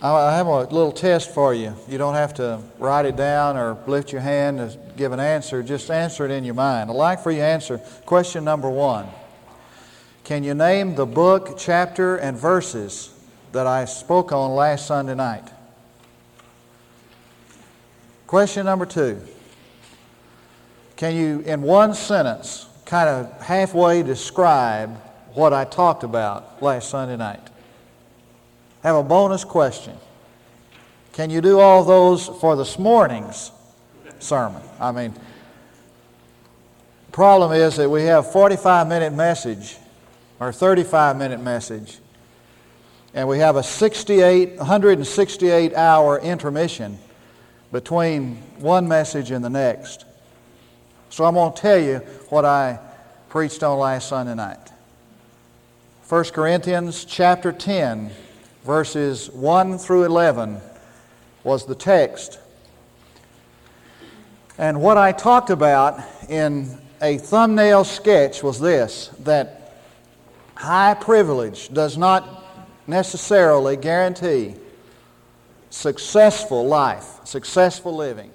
I have a little test for you. You don't have to write it down or lift your hand to give an answer. Just answer it in your mind. I'd like for you to answer question number one. Can you name the book, chapter, and verses that I spoke on last Sunday night? Question number two. Can you, in one sentence, kind of halfway describe what I talked about last Sunday night? Have a bonus question. Can you do all those for this morning's sermon? I mean, the problem is that we have 45 minute message or 35 minute message and we have a 68 168 hour intermission between one message and the next. So I'm going to tell you what I preached on last Sunday night. 1 Corinthians chapter 10 verses 1 through 11 was the text. And what I talked about in a thumbnail sketch was this that high privilege does not necessarily guarantee successful life, successful living.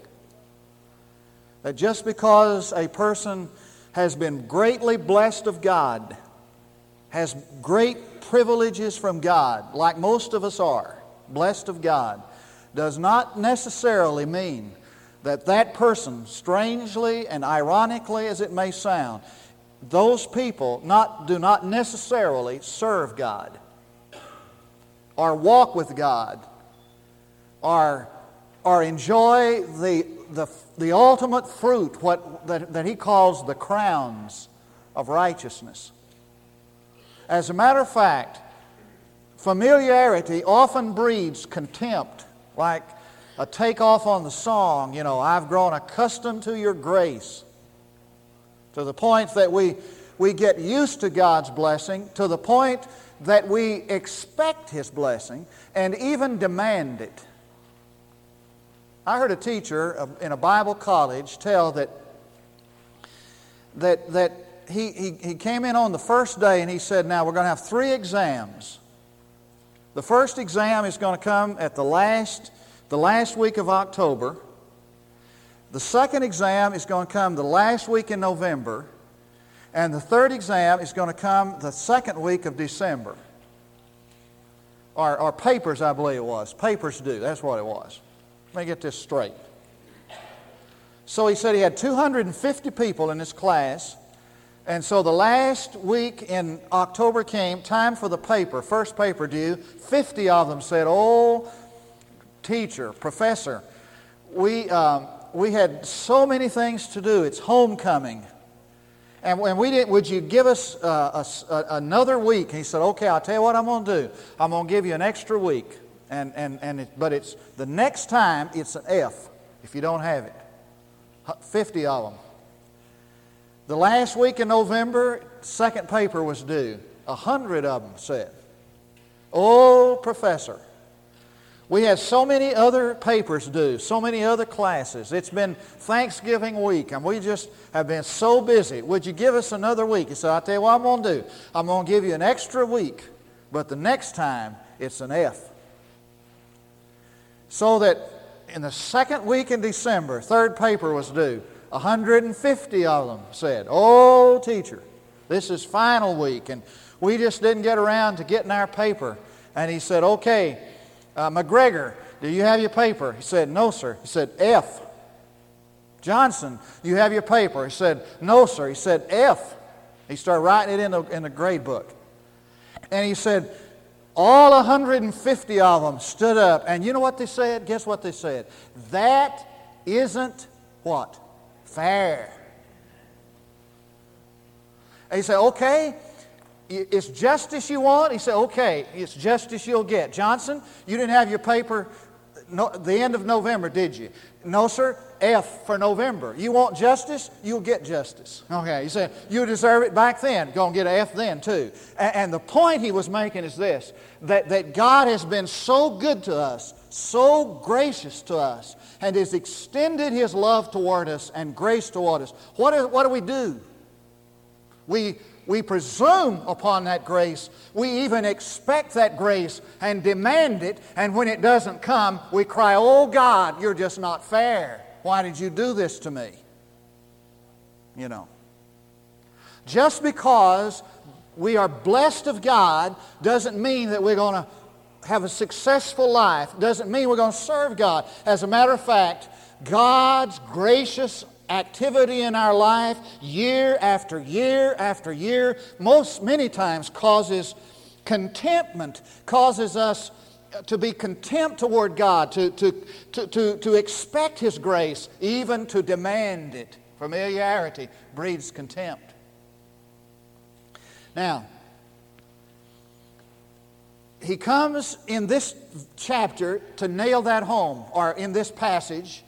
That just because a person has been greatly blessed of God, has great privileges from God, like most of us are, blessed of God, does not necessarily mean that that person, strangely and ironically as it may sound, those people not, do not necessarily serve God or walk with God or, or enjoy the, the, the ultimate fruit, what, that, that he calls the crowns of righteousness. As a matter of fact, familiarity often breeds contempt, like a takeoff on the song, you know, I've grown accustomed to your grace. To the point that we, we get used to God's blessing, to the point that we expect His blessing and even demand it. I heard a teacher in a Bible college tell that, that, that he, he, he came in on the first day and he said, Now we're going to have three exams. The first exam is going to come at the last, the last week of October. The second exam is going to come the last week in November. And the third exam is going to come the second week of December. Or, or papers, I believe it was. Papers due. That's what it was. Let me get this straight. So he said he had 250 people in his class. And so the last week in October came, time for the paper, first paper due. 50 of them said, Oh, teacher, professor, we, um, we had so many things to do. It's homecoming. And when we didn't, would you give us uh, a, a, another week? he said, Okay, I'll tell you what I'm going to do. I'm going to give you an extra week. And, and, and it, but it's the next time, it's an F if you don't have it. 50 of them. The last week in November, second paper was due. A hundred of them said, Oh, professor, we had so many other papers due, so many other classes. It's been Thanksgiving week, and we just have been so busy. Would you give us another week? He said, I'll tell you what I'm going to do. I'm going to give you an extra week, but the next time it's an F. So that in the second week in December, third paper was due. 150 of them said, Oh, teacher, this is final week, and we just didn't get around to getting our paper. And he said, Okay, uh, McGregor, do you have your paper? He said, No, sir. He said, F. Johnson, you have your paper? He said, No, sir. He said, F. He started writing it in the, in the grade book. And he said, all 150 of them stood up, and you know what they said? Guess what they said? That isn't what? Fair. And he said, okay, it's justice you want? He said, okay, it's justice you'll get. Johnson, you didn't have your paper no, the end of November, did you? No, sir. F for November. You want justice? You'll get justice. Okay, he said, you deserve it back then. To get an F then, too. And, and the point he was making is this that, that God has been so good to us, so gracious to us, and has extended His love toward us and grace toward us. What, is, what do we do? We, we presume upon that grace. We even expect that grace and demand it. And when it doesn't come, we cry, Oh God, you're just not fair. Why did you do this to me? You know. Just because we are blessed of God doesn't mean that we're going to have a successful life, doesn't mean we're going to serve God. As a matter of fact, God's gracious activity in our life year after year after year most many times causes contentment causes us to be contempt toward god to, to, to, to, to expect his grace even to demand it familiarity breeds contempt now he comes in this chapter to nail that home or in this passage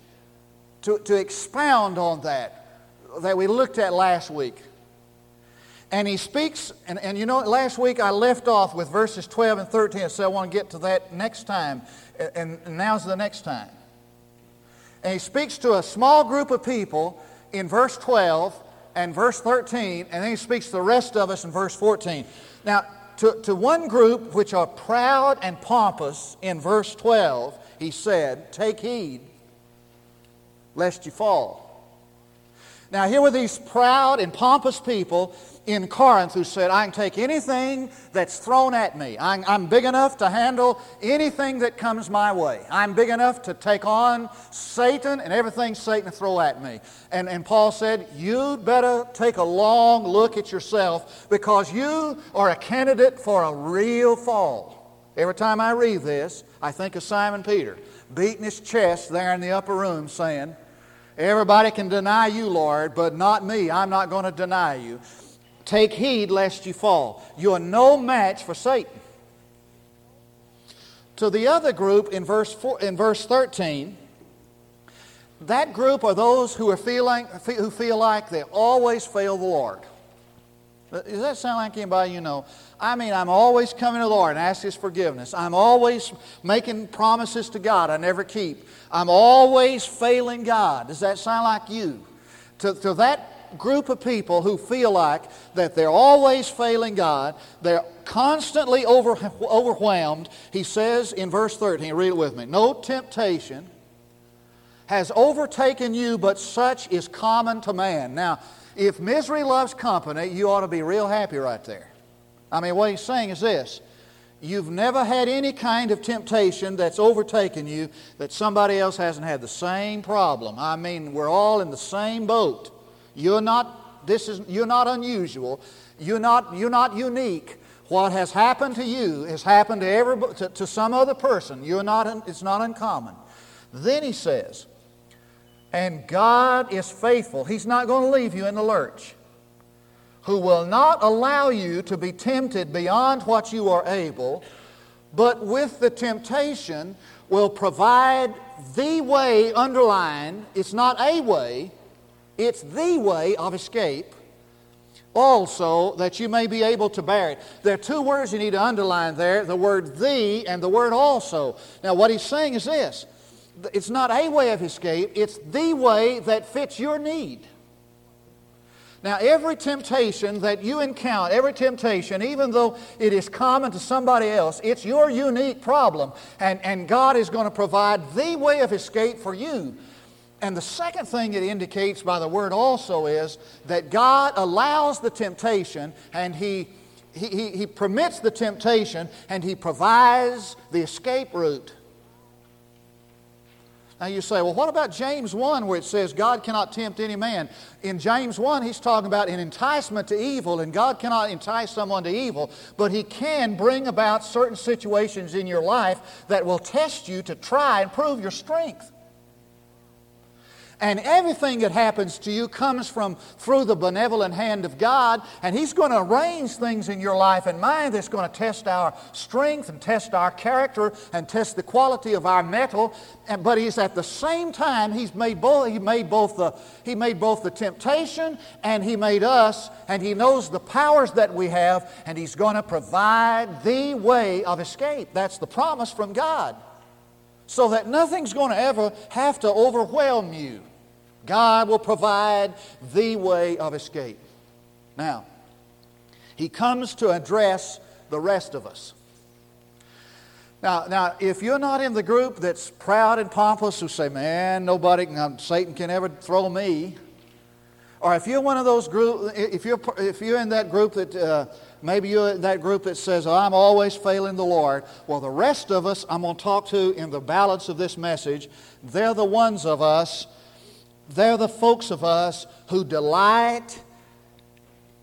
to, to expound on that that we looked at last week. And he speaks, and, and you know, last week I left off with verses 12 and 13, so I want to get to that next time, and, and now's the next time. And he speaks to a small group of people in verse 12 and verse 13, and then he speaks to the rest of us in verse 14. Now, to, to one group which are proud and pompous in verse 12, he said, Take heed lest you fall. Now, here were these proud and pompous people in Corinth who said, I can take anything that's thrown at me. I'm, I'm, big enough to handle anything that comes my way. I'm big enough to take on Satan and everything Satan throw at me. And, and Paul said, You'd better take a long look at yourself because you are a candidate for a real fall. Every time I read this, I think of Simon Peter beating his chest there in the upper room saying, Everybody can deny you, Lord, but not me. I'm not going to deny you. Take heed lest you fall. You are no match for Satan. To the other group in verse, four, in verse 13, that group are those who, are feeling, who feel like they always fail the Lord. Uh, does that sound like anybody you know? I mean, I'm always coming to the Lord and ask His forgiveness. I'm always making promises to God I never keep. I'm always failing God. Does that sound like you? To, to that group of people who feel like that they're always failing God, they're constantly over, overwhelmed, he says in verse 13, read it with me, no temptation has overtaken you, but such is common to man. Now, if misery loves company, you ought to be real happy right there. I mean, what he's saying is this You've never had any kind of temptation that's overtaken you that somebody else hasn't had the same problem. I mean, we're all in the same boat. You're not, this is, you're not unusual. You're not, you're not unique. What has happened to you has happened to, every, to, to some other person. You're not, it's not uncommon. Then he says, and God is faithful. He's not going to leave you in the lurch who will not allow you to be tempted beyond what you are able, but with the temptation will provide the way, underlined, it's not a way, it's the way of escape, also that you may be able to bear it. There are two words you need to underline there the word the and the word also. Now, what he's saying is this it's not a way of escape, it's the way that fits your need. Now, every temptation that you encounter, every temptation, even though it is common to somebody else, it's your unique problem. And, and God is going to provide the way of escape for you. And the second thing it indicates by the word also is that God allows the temptation and He, he, he, he permits the temptation and He provides the escape route. Now you say, well, what about James 1 where it says God cannot tempt any man? In James 1, he's talking about an enticement to evil, and God cannot entice someone to evil, but he can bring about certain situations in your life that will test you to try and prove your strength. And everything that happens to you comes from through the benevolent hand of God, and He's going to arrange things in your life and mind that's going to test our strength and test our character and test the quality of our metal. And, but He's at the same time He's made both. He made both the He made both the temptation and He made us, and He knows the powers that we have, and He's going to provide the way of escape. That's the promise from God so that nothing's going to ever have to overwhelm you. God will provide the way of escape. Now, He comes to address the rest of us. Now, now, if you're not in the group that's proud and pompous who say, man, nobody, Satan can ever throw me, or if you're one of those group, if you're, if you're in that group that uh, maybe you're in that group that says, oh, I'm always failing the Lord, well, the rest of us I'm going to talk to in the balance of this message, they're the ones of us, they're the folks of us who delight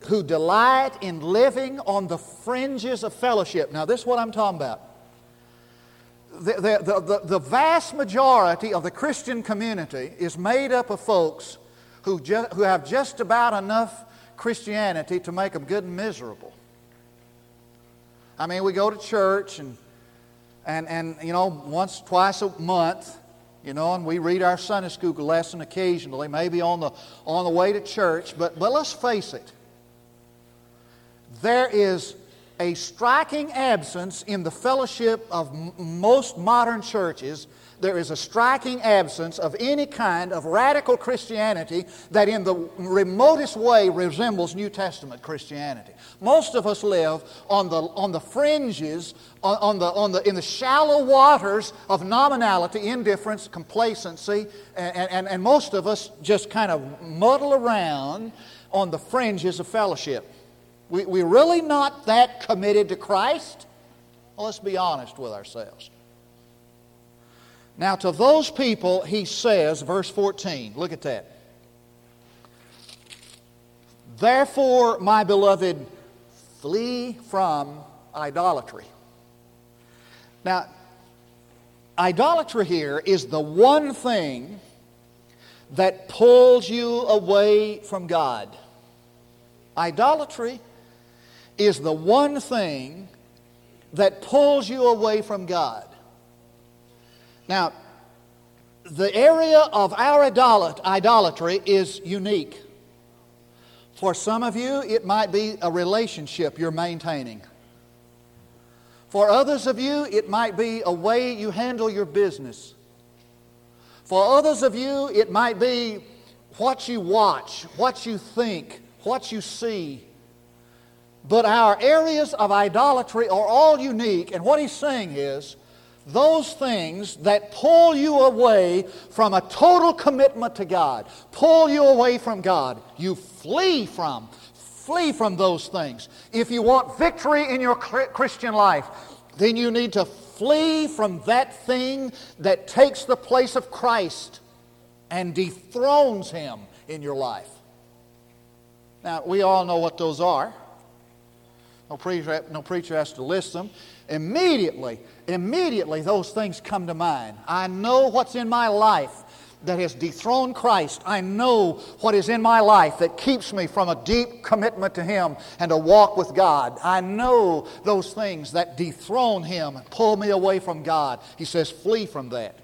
who delight in living on the fringes of fellowship. Now, this is what I'm talking about the, the, the, the, vast majority of the Christian community is made up of folks who, ju- who have just about enough Christianity to make them good and miserable. I mean, we go to church and, and, and you know, once, twice a month, you know, and we read our Sunday school lesson occasionally, maybe on the, on the way to church. But, but let's face it, there is a striking absence in the fellowship of m- most modern churches. There is a striking absence of any kind of radical Christianity that, in the remotest way, resembles New Testament Christianity. Most of us live on the, on the fringes, on, on the, on the, in the shallow waters of nominality, indifference, complacency, and, and, and most of us just kind of muddle around on the fringes of fellowship. We, we're really not that committed to Christ? Well, let's be honest with ourselves. Now, to those people, he says, verse 14, look at that. Therefore, my beloved, flee from idolatry. Now, idolatry here is the one thing that pulls you away from God. Idolatry is the one thing that pulls you away from God. Now, the area of our idolatry is unique. For some of you, it might be a relationship you're maintaining. For others of you, it might be a way you handle your business. For others of you, it might be what you watch, what you think, what you see. But our areas of idolatry are all unique, and what he's saying is those things that pull you away from a total commitment to God, pull you away from God, you flee from. Flee from those things. If you want victory in your Christian life, then you need to flee from that thing that takes the place of Christ and dethrones Him in your life. Now, we all know what those are. No preacher, no preacher has to list them. Immediately, immediately those things come to mind. I know what's in my life that has dethroned Christ. I know what is in my life that keeps me from a deep commitment to Him and a walk with God. I know those things that dethrone Him and pull me away from God. He says, flee from that.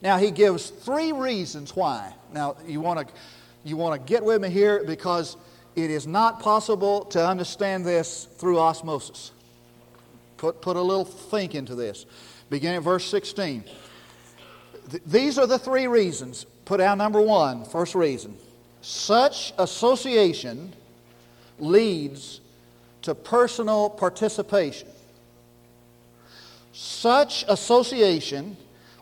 Now, He gives three reasons why. Now, you want to you want to get with me here because it is not possible to understand this through osmosis. Put, put a little think into this. Beginning at verse 16. Th- these are the three reasons. Put out number one, first reason. Such association leads to personal participation. Such association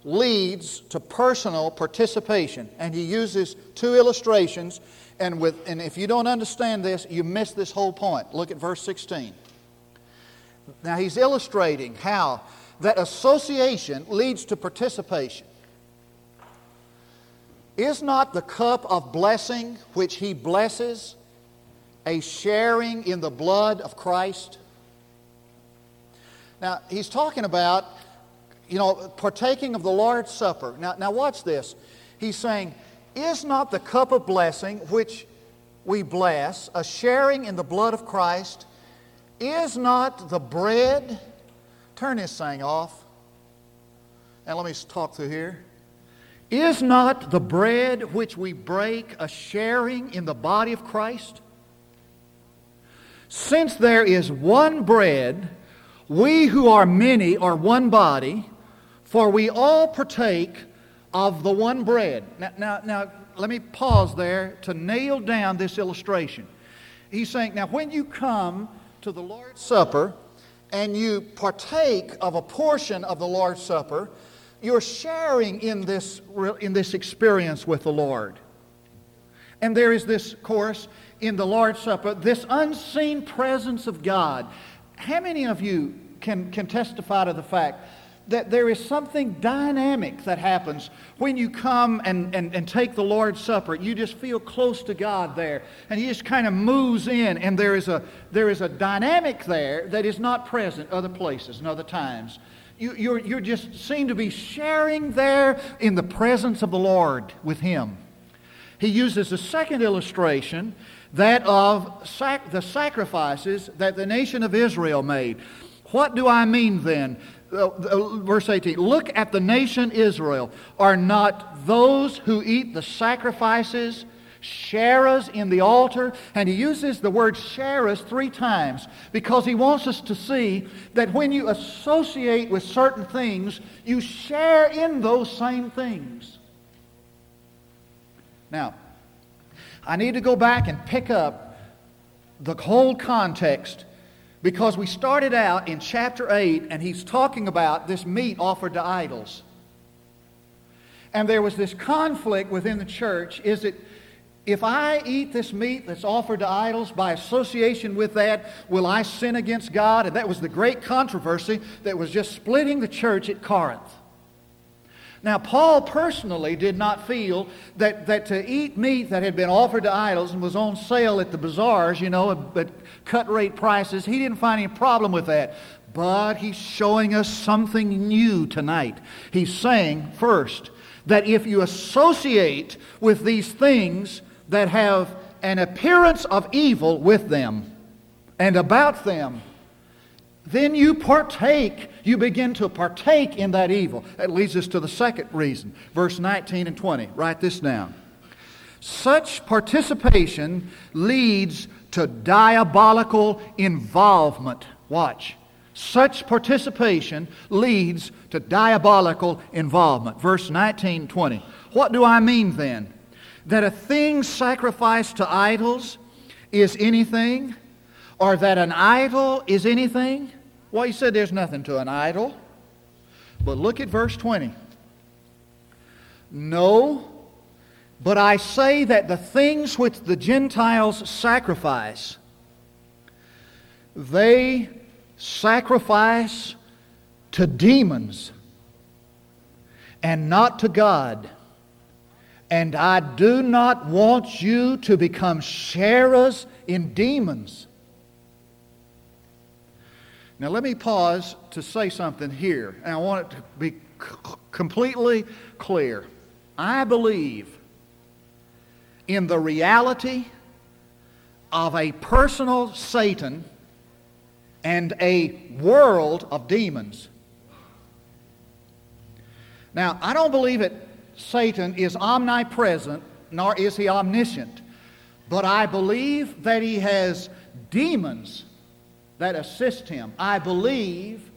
leads to personal participation. And he uses two illustrations and, with, and if you don't understand this, you miss this whole point. Look at verse 16. Now, he's illustrating how that association leads to participation. Is not the cup of blessing which he blesses a sharing in the blood of Christ? Now, he's talking about, you know, partaking of the Lord's Supper. Now, now watch this. He's saying, is not the cup of blessing which we bless a sharing in the blood of Christ? Is not the bread, turn this thing off, and let me talk through here. Is not the bread which we break a sharing in the body of Christ? Since there is one bread, we who are many are one body, for we all partake of the one bread. Now, now, now, let me pause there to nail down this illustration. he's saying, now when you come to the Lord's Supper and you partake of a portion of the Lord's Supper, you're sharing in this, in this experience with the Lord. And there is this course in the Lord's Supper, this unseen presence of God. How many of you can, can testify to the fact that there is something dynamic that happens when you come and, and, and take the Lord's Supper. You just feel close to God there. And He just kind of moves in, and there is, a, there is a dynamic there that is not present other places and other times. You you're, you're just seem to be sharing there in the presence of the Lord with Him. He uses a second illustration, that of sac- the sacrifices that the nation of Israel made. What do I mean then? Uh, uh, verse 18 Look at the nation Israel. Are not those who eat the sacrifices sharers in the altar? And he uses the word sharers three times because he wants us to see that when you associate with certain things, you share in those same things. Now, I need to go back and pick up the whole context because we started out in chapter 8 and he's talking about this meat offered to idols. And there was this conflict within the church. Is it, if I eat this meat that's offered to idols, by association with that, will I sin against God? And that was the great controversy that was just splitting the church at Corinth. Now, Paul personally did not feel that, that to eat meat that had been offered to idols and was on sale at the bazaars, you know, at cut rate prices, he didn't find any problem with that. But he's showing us something new tonight. He's saying, first, that if you associate with these things that have an appearance of evil with them and about them, then you partake, you begin to partake in that evil. That leads us to the second reason, verse 19 and 20. Write this down. Such participation leads to diabolical involvement. Watch. Such participation leads to diabolical involvement. Verse 19 20. What do I mean then? That a thing sacrificed to idols is anything? Or that an idol is anything? Well, he said there's nothing to an idol. But look at verse 20. No, but I say that the things which the Gentiles sacrifice, they sacrifice to demons and not to God. And I do not want you to become sharers in demons. Now, let me pause to say something here, and I want it to be c- completely clear. I believe in the reality of a personal Satan and a world of demons. Now, I don't believe that Satan is omnipresent, nor is he omniscient, but I believe that he has demons that assist him. I believe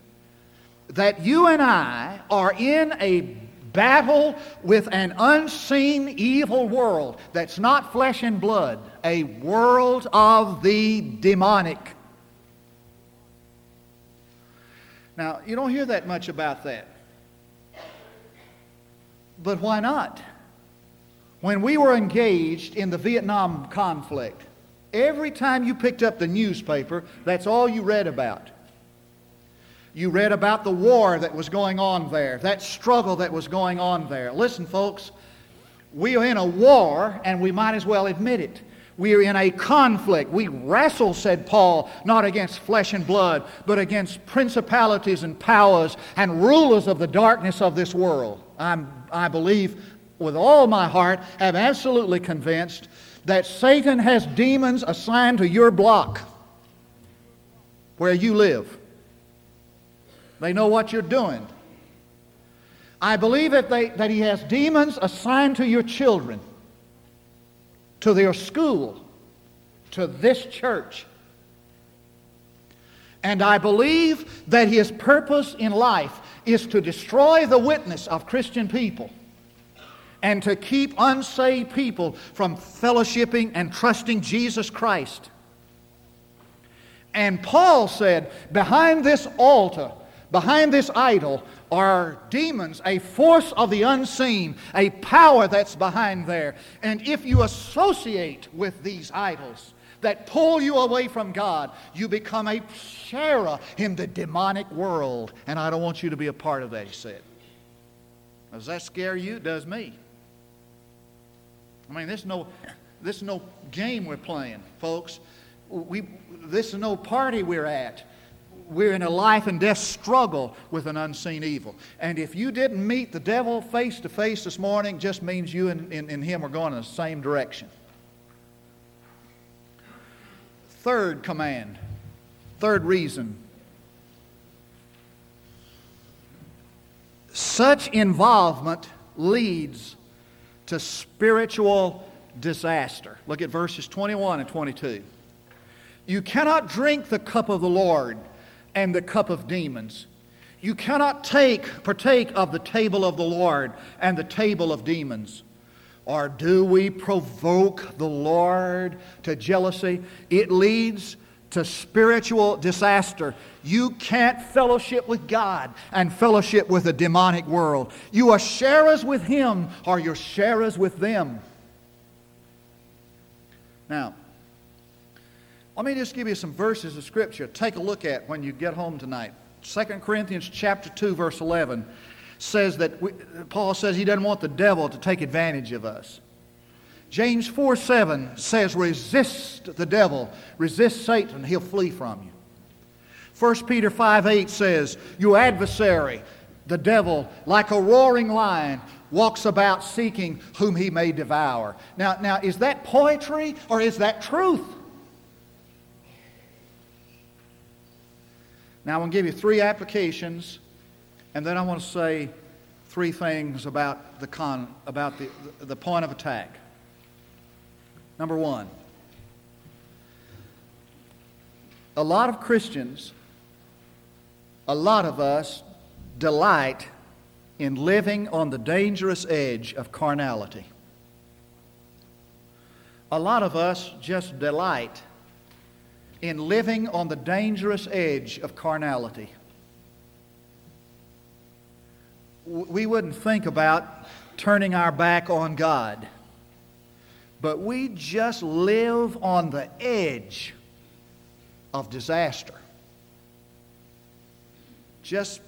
that you and I are in a battle with an unseen evil world that's not flesh and blood, a world of the demonic. Now, you don't hear that much about that. But why not? When we were engaged in the Vietnam conflict, Every time you picked up the newspaper, that's all you read about. You read about the war that was going on there, that struggle that was going on there. Listen, folks, we are in a war, and we might as well admit it. We are in a conflict. We wrestle, said Paul, not against flesh and blood, but against principalities and powers and rulers of the darkness of this world. I'm, I believe with all my heart, am absolutely convinced that Satan has demons assigned to your block where you live. They know what you're doing. I believe that, they, that he has demons assigned to your children, to their school, to this church. And I believe that his purpose in life is to destroy the witness of Christian people and to keep unsaved people from fellowshipping and trusting Jesus Christ. And Paul said, behind this altar, behind this idol, are demons, a force of the unseen, a power that's behind there. And if you associate with these idols that pull you away from God, you become a sharer in the demonic world. And I don't want you to be a part of that, he said. Does that scare you? It does me. I mean, this is no, this is no game we're playing, folks. We, this is no party we're at. We're in a life and death struggle with an unseen evil. And if you didn't meet the devil face to face this morning, just means you and, and, and him are going in the same direction. Third command, third reason. Such involvement leads to spiritual disaster. Look at verses 21 and 22. You cannot drink the cup of the Lord and the cup of demons. You cannot take, partake of the table of the Lord and the table of demons. Or do we provoke the Lord to jealousy? It leads to spiritual disaster. You can't fellowship with God and fellowship with a demonic world. You are sharers with Him or you're sharers with them. Now, let me just give you some verses of Scripture. Take a look at when you get home tonight. 2 Corinthians chapter 2, verse 11 says that we, Paul says he doesn't want the devil to take advantage of us. James 4 7 says, resist the devil, resist Satan, he'll flee from you. 1 Peter 5 8 says, Your adversary, the devil, like a roaring lion, walks about seeking whom he may devour. Now, now is that poetry or is that truth? Now, I want to give you three applications, and then I want to say three things about the, con, about the, the point of attack. Number one, a lot of Christians, a lot of us delight in living on the dangerous edge of carnality. A lot of us just delight in living on the dangerous edge of carnality. We wouldn't think about turning our back on God, but we just live on the edge of disaster. Just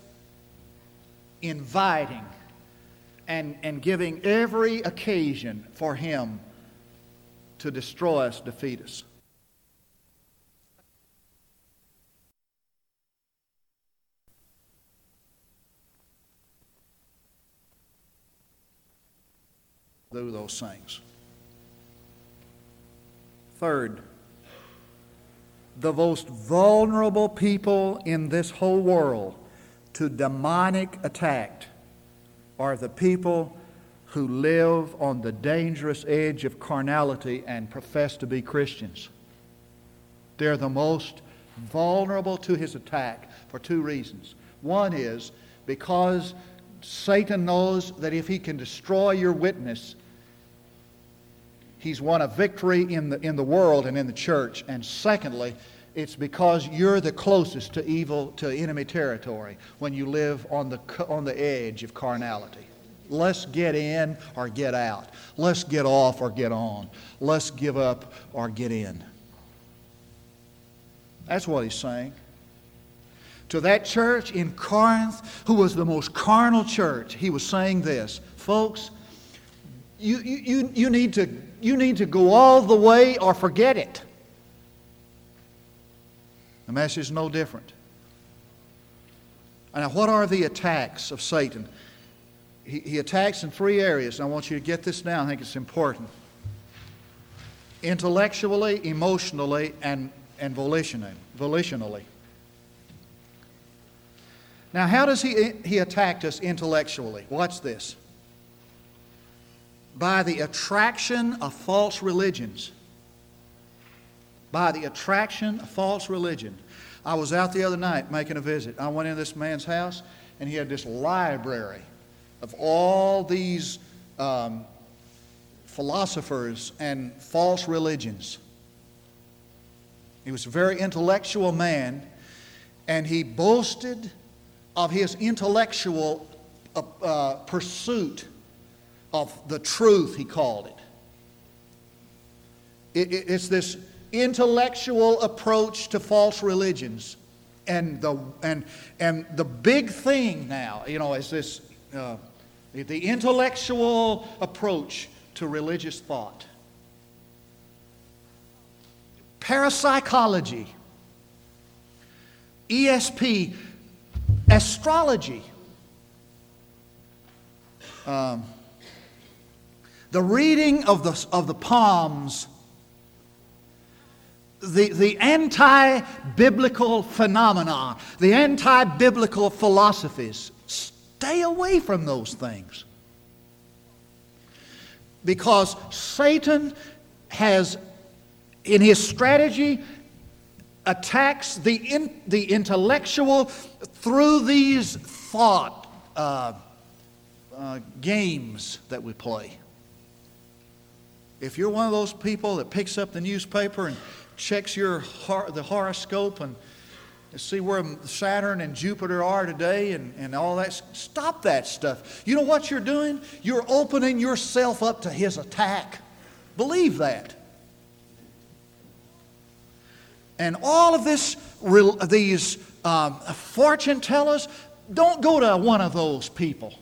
inviting and, and giving every occasion for Him to destroy us, defeat us. do those things. Third, the most vulnerable people in this whole world to demonic attack are the people who live on the dangerous edge of carnality and profess to be Christians. They're the most vulnerable to his attack for two reasons. One is because Satan knows that if he can destroy your witness, he's won a victory in the, in the world and in the church. And secondly, it's because you're the closest to evil, to enemy territory when you live on the, on the edge of carnality. Let's get in or get out. Let's get off or get on. Let's give up or get in. That's what he's saying. To that church in Corinth, who was the most carnal church, he was saying this Folks, you, you, you, need to, you need to go all the way or forget it. The message is no different. Now, what are the attacks of Satan? He, he attacks in three areas, and I want you to get this down. I think it's important intellectually, emotionally, and, and volitionally. volitionally. Now, how does he, he attack us intellectually? Watch this by the attraction of false religions. By the attraction of false religion. I was out the other night making a visit. I went in this man's house, and he had this library of all these um, philosophers and false religions. He was a very intellectual man, and he boasted of his intellectual uh, uh, pursuit of the truth, he called it. it, it it's this intellectual approach to false religions. And the, and, and the big thing now, you know, is this uh, the intellectual approach to religious thought. Parapsychology, ESP, astrology, um, the reading of the, of the palms the, the anti biblical phenomena, the anti biblical philosophies. Stay away from those things. Because Satan has, in his strategy, attacks the, in, the intellectual through these thought uh, uh, games that we play. If you're one of those people that picks up the newspaper and checks your the horoscope and see where Saturn and Jupiter are today and, and all that. Stop that stuff. You know what you're doing? You're opening yourself up to his attack. Believe that. And all of this, these um, fortune tellers, don't go to one of those people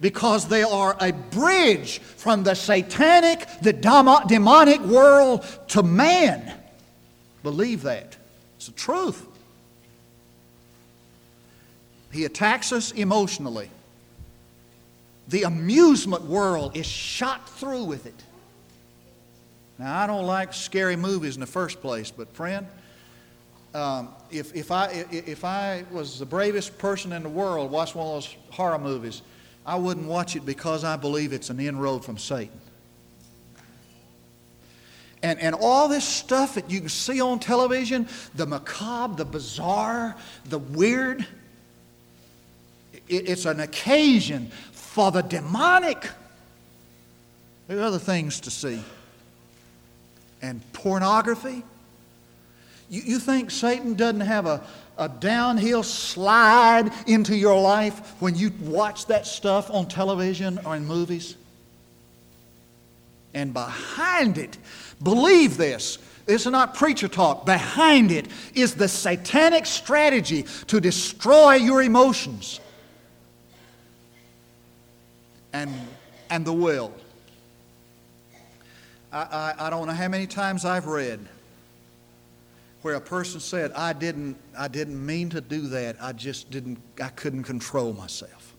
because they are a bridge from the satanic, the demonic world to man. Believe that. It's the truth. He attacks us emotionally. The amusement world is shot through with it. Now, I don't like scary movies in the first place, but friend, um, if, if, I, if I was the bravest person in the world, watch one of those horror movies, I wouldn't watch it because I believe it's an inroad from Satan. And, and all this stuff that you can see on television the macabre, the bizarre, the weird it, it's an occasion for the demonic. There are other things to see. And pornography. You, you think Satan doesn't have a, a downhill slide into your life when you watch that stuff on television or in movies? And behind it, believe this. This is not preacher talk. Behind it is the satanic strategy to destroy your emotions and, and the will. I, I, I don't know how many times I've read where a person said, I didn't, I didn't mean to do that. I just didn't, I couldn't control myself.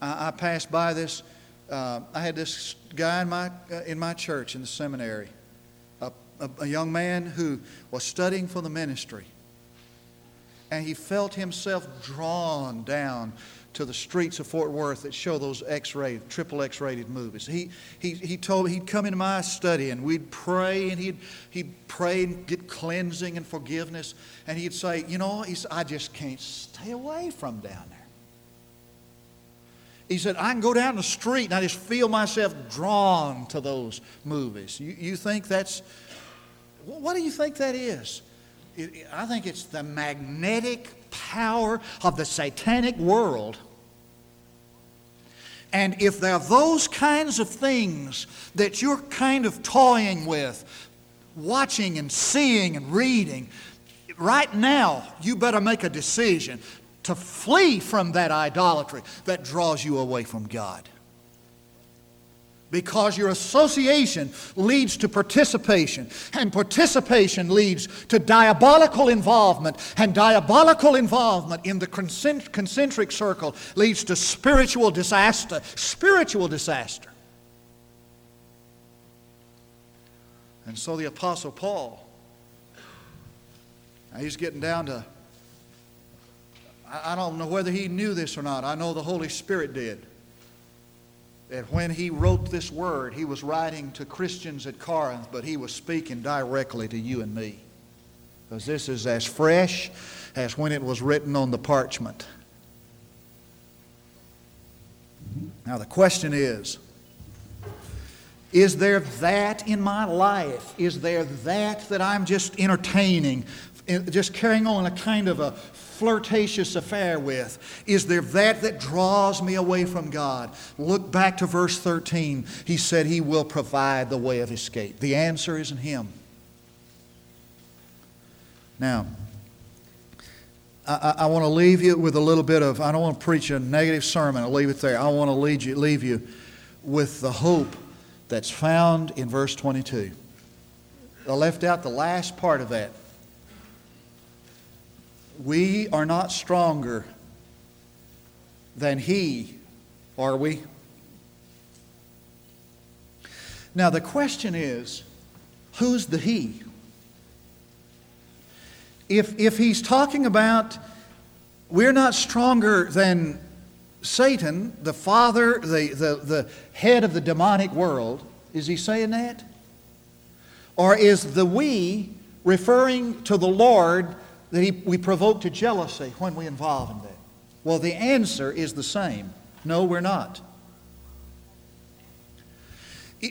I, I passed by this, uh, I had this guy in my, uh, in my church in the seminary, a, a, a young man who was studying for the ministry. And he felt himself drawn down to the streets of Fort Worth that show those X-rated, triple X-rated movies. He, he, he told me he'd come into my study and we'd pray and he'd, he'd pray and get cleansing and forgiveness. And he'd say, you know, he said, I just can't stay away from down there. He said, I can go down the street and I just feel myself drawn to those movies. You, you think that's, what do you think that is? I think it's the magnetic power of the satanic world and if there are those kinds of things that you're kind of toying with, watching and seeing and reading, right now you better make a decision to flee from that idolatry that draws you away from God because your association leads to participation, and participation leads to diabolical involvement, and diabolical involvement in the concentric circle leads to spiritual disaster. Spiritual disaster. And so the Apostle Paul, now he's getting down to, I don't know whether he knew this or not. I know the Holy Spirit did that when he wrote this word, he was writing to Christians at Corinth, but he was speaking directly to you and me. Because this is as fresh as when it was written on the parchment. Now, the question is Is there that in my life? Is there that that I'm just entertaining, just carrying on a kind of a flirtatious affair with? Is there that that draws me away from God? Look back to verse 13. He said he will provide the way of escape. The answer is in him. Now, I, I want to leave you with a little bit of, I don't want to preach a negative sermon. I'll leave it there. I want to lead you, leave you with the hope that's found in verse 22. I left out the last part of that. We are not stronger than He, are we? Now, the question is who's the He? If, if he's talking about we're not stronger than Satan, the father, the, the, the head of the demonic world, is he saying that? Or is the we referring to the Lord that he, we provoke to jealousy when we involve in that? Well, the answer is the same. No, we're not.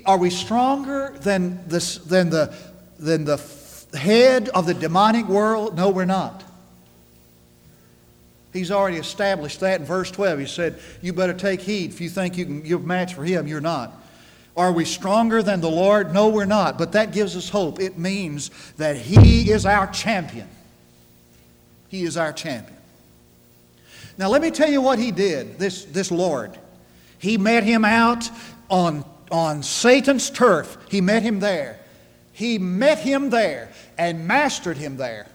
Are we stronger than, this, than, the, than the head of the demonic world? No, we're not. He's already established that in verse 12. He said, You better take heed. If you think you can, you're a match for him, you're not. Are we stronger than the Lord? No, we're not. But that gives us hope. It means that He is our champion. He is our champion. Now, let me tell you what He did, this, this Lord. He met him out on, on Satan's turf, He met him there. He met him there and mastered him there.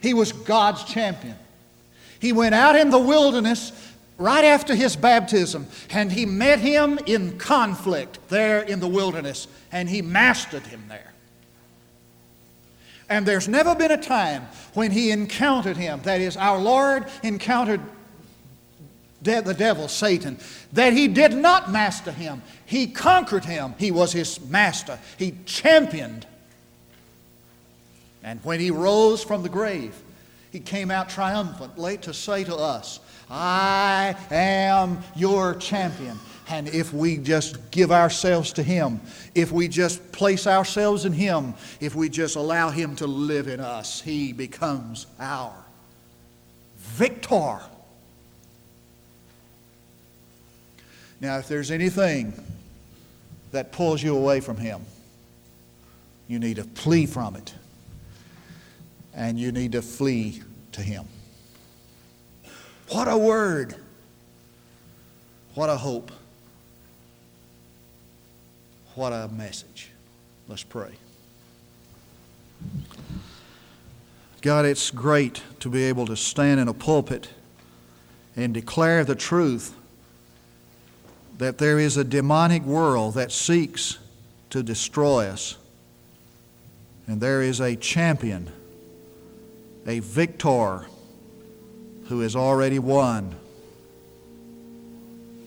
He was God's champion. He went out in the wilderness right after his baptism and he met him in conflict there in the wilderness and he mastered him there. And there's never been a time when he encountered him, that is, our Lord encountered de- the devil, Satan, that he did not master him. He conquered him. He was his master. He championed. And when he rose from the grave, he came out triumphantly to say to us, I am your champion. And if we just give ourselves to Him, if we just place ourselves in Him, if we just allow Him to live in us, He becomes our victor. Now, if there's anything that pulls you away from Him, you need to flee from it. And you need to flee to Him. What a word! What a hope! What a message. Let's pray. God, it's great to be able to stand in a pulpit and declare the truth that there is a demonic world that seeks to destroy us. And there is a champion, a victor who has already won.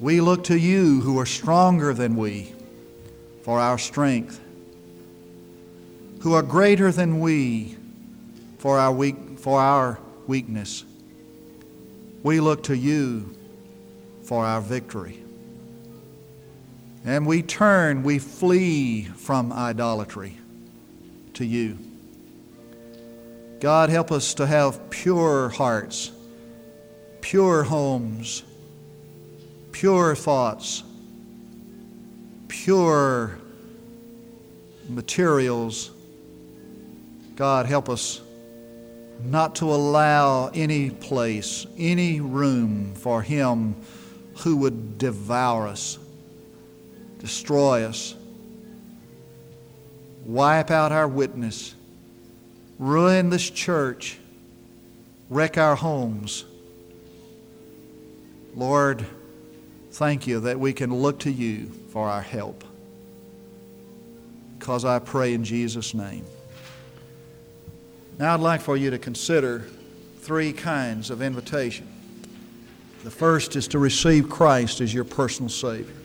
We look to you who are stronger than we for our strength, who are greater than we for our, weak, for our weakness. We look to you for our victory. And we turn, we flee from idolatry to you. God, help us to have pure hearts, pure homes, pure thoughts, pure materials. God, help us not to allow any place, any room for Him who would devour us destroy us, wipe out our witness, ruin this church, wreck our homes. Lord, thank you that we can look to you for our help. Because I pray in Jesus' name. Now I'd like for you to consider three kinds of invitation. The first is to receive Christ as your personal Savior.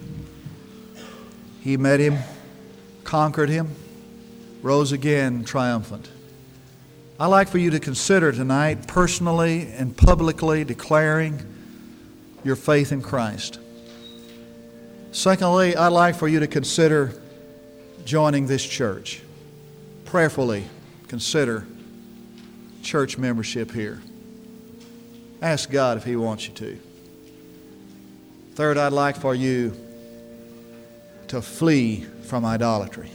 He met him, conquered him, rose again triumphant. I'd like for you to consider tonight personally and publicly declaring your faith in Christ. Secondly, I'd like for you to consider joining this church, prayerfully consider church membership here. Ask God if He wants you to. Third, I'd like for you to flee from idolatry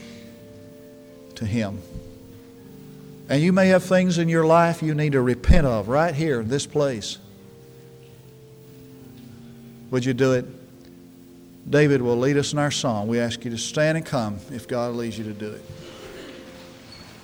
to Him. And you may have things in your life you need to repent of right here in this place. Would you do it? David will lead us in our song. We ask you to stand and come if God leads you to do it.